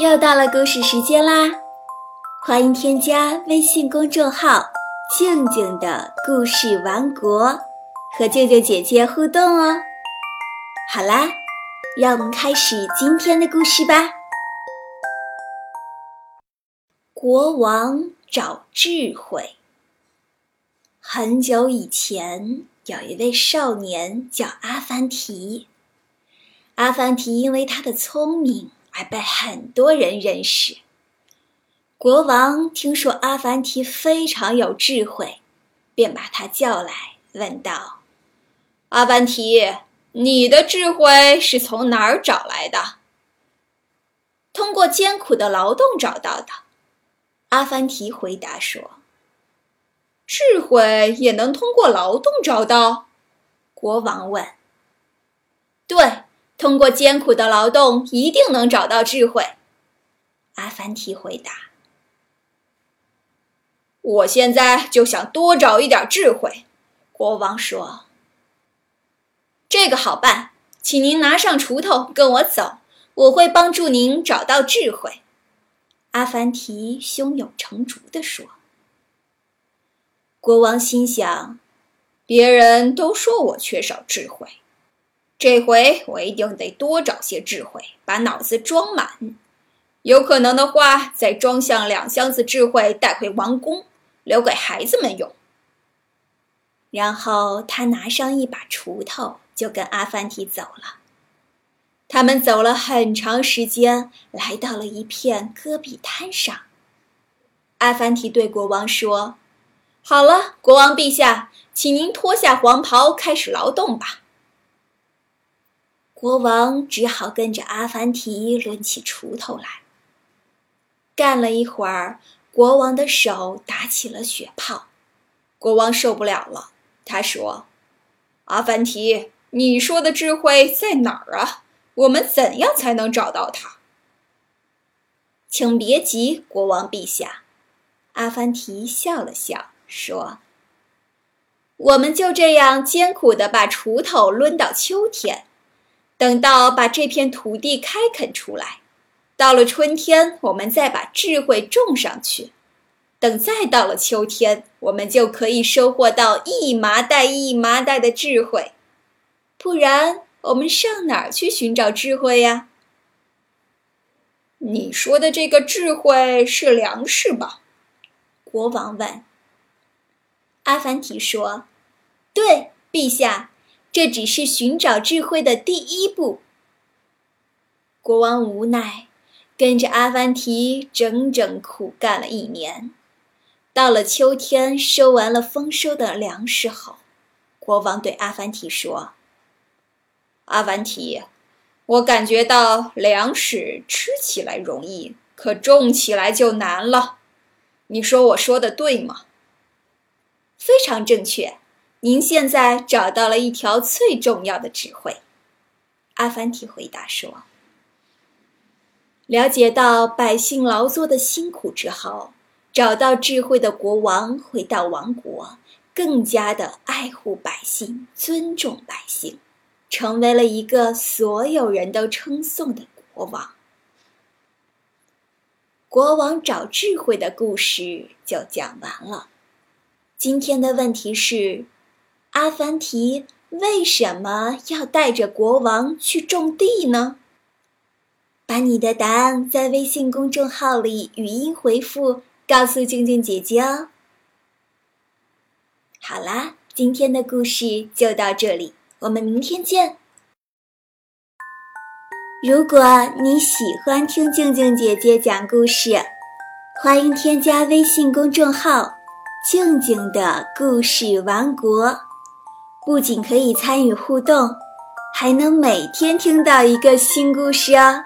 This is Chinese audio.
又到了故事时间啦！欢迎添加微信公众号“静静的故事王国”，和舅舅姐姐互动哦。好啦，让我们开始今天的故事吧。国王找智慧。很久以前，有一位少年叫阿凡提。阿凡提因为他的聪明。还被很多人认识。国王听说阿凡提非常有智慧，便把他叫来，问道：“阿凡提，你的智慧是从哪儿找来的？”“通过艰苦的劳动找到的。”阿凡提回答说。“智慧也能通过劳动找到？”国王问。“对。”通过艰苦的劳动，一定能找到智慧。阿凡提回答：“我现在就想多找一点智慧。”国王说：“这个好办，请您拿上锄头跟我走，我会帮助您找到智慧。”阿凡提胸有成竹地说。国王心想：“别人都说我缺少智慧。”这回我一定得多找些智慧，把脑子装满。有可能的话，再装上两箱子智慧带回王宫，留给孩子们用。然后他拿上一把锄头，就跟阿凡提走了。他们走了很长时间，来到了一片戈壁滩上。阿凡提对国王说：“好了，国王陛下，请您脱下黄袍，开始劳动吧。”国王只好跟着阿凡提抡起锄头来。干了一会儿，国王的手打起了血泡，国王受不了了。他说：“阿凡提，你说的智慧在哪儿啊？我们怎样才能找到它？”请别急，国王陛下。阿凡提笑了笑，说：“我们就这样艰苦地把锄头抡到秋天。”等到把这片土地开垦出来，到了春天，我们再把智慧种上去。等再到了秋天，我们就可以收获到一麻袋一麻袋的智慧。不然，我们上哪儿去寻找智慧呀？你说的这个智慧是粮食吧？国王问。阿凡提说：“对，陛下。”这只是寻找智慧的第一步。国王无奈，跟着阿凡提整整苦干了一年。到了秋天，收完了丰收的粮食后，国王对阿凡提说：“阿凡提，我感觉到粮食吃起来容易，可种起来就难了。你说我说的对吗？”非常正确。您现在找到了一条最重要的智慧，阿凡提回答说：“了解到百姓劳作的辛苦之后，找到智慧的国王回到王国，更加的爱护百姓，尊重百姓，成为了一个所有人都称颂的国王。国王找智慧的故事就讲完了。今天的问题是。”阿凡提为什么要带着国王去种地呢？把你的答案在微信公众号里语音回复，告诉静静姐姐哦。好啦，今天的故事就到这里，我们明天见。如果你喜欢听静静姐姐讲故事，欢迎添加微信公众号“静静的故事王国”。不仅可以参与互动，还能每天听到一个新故事哦。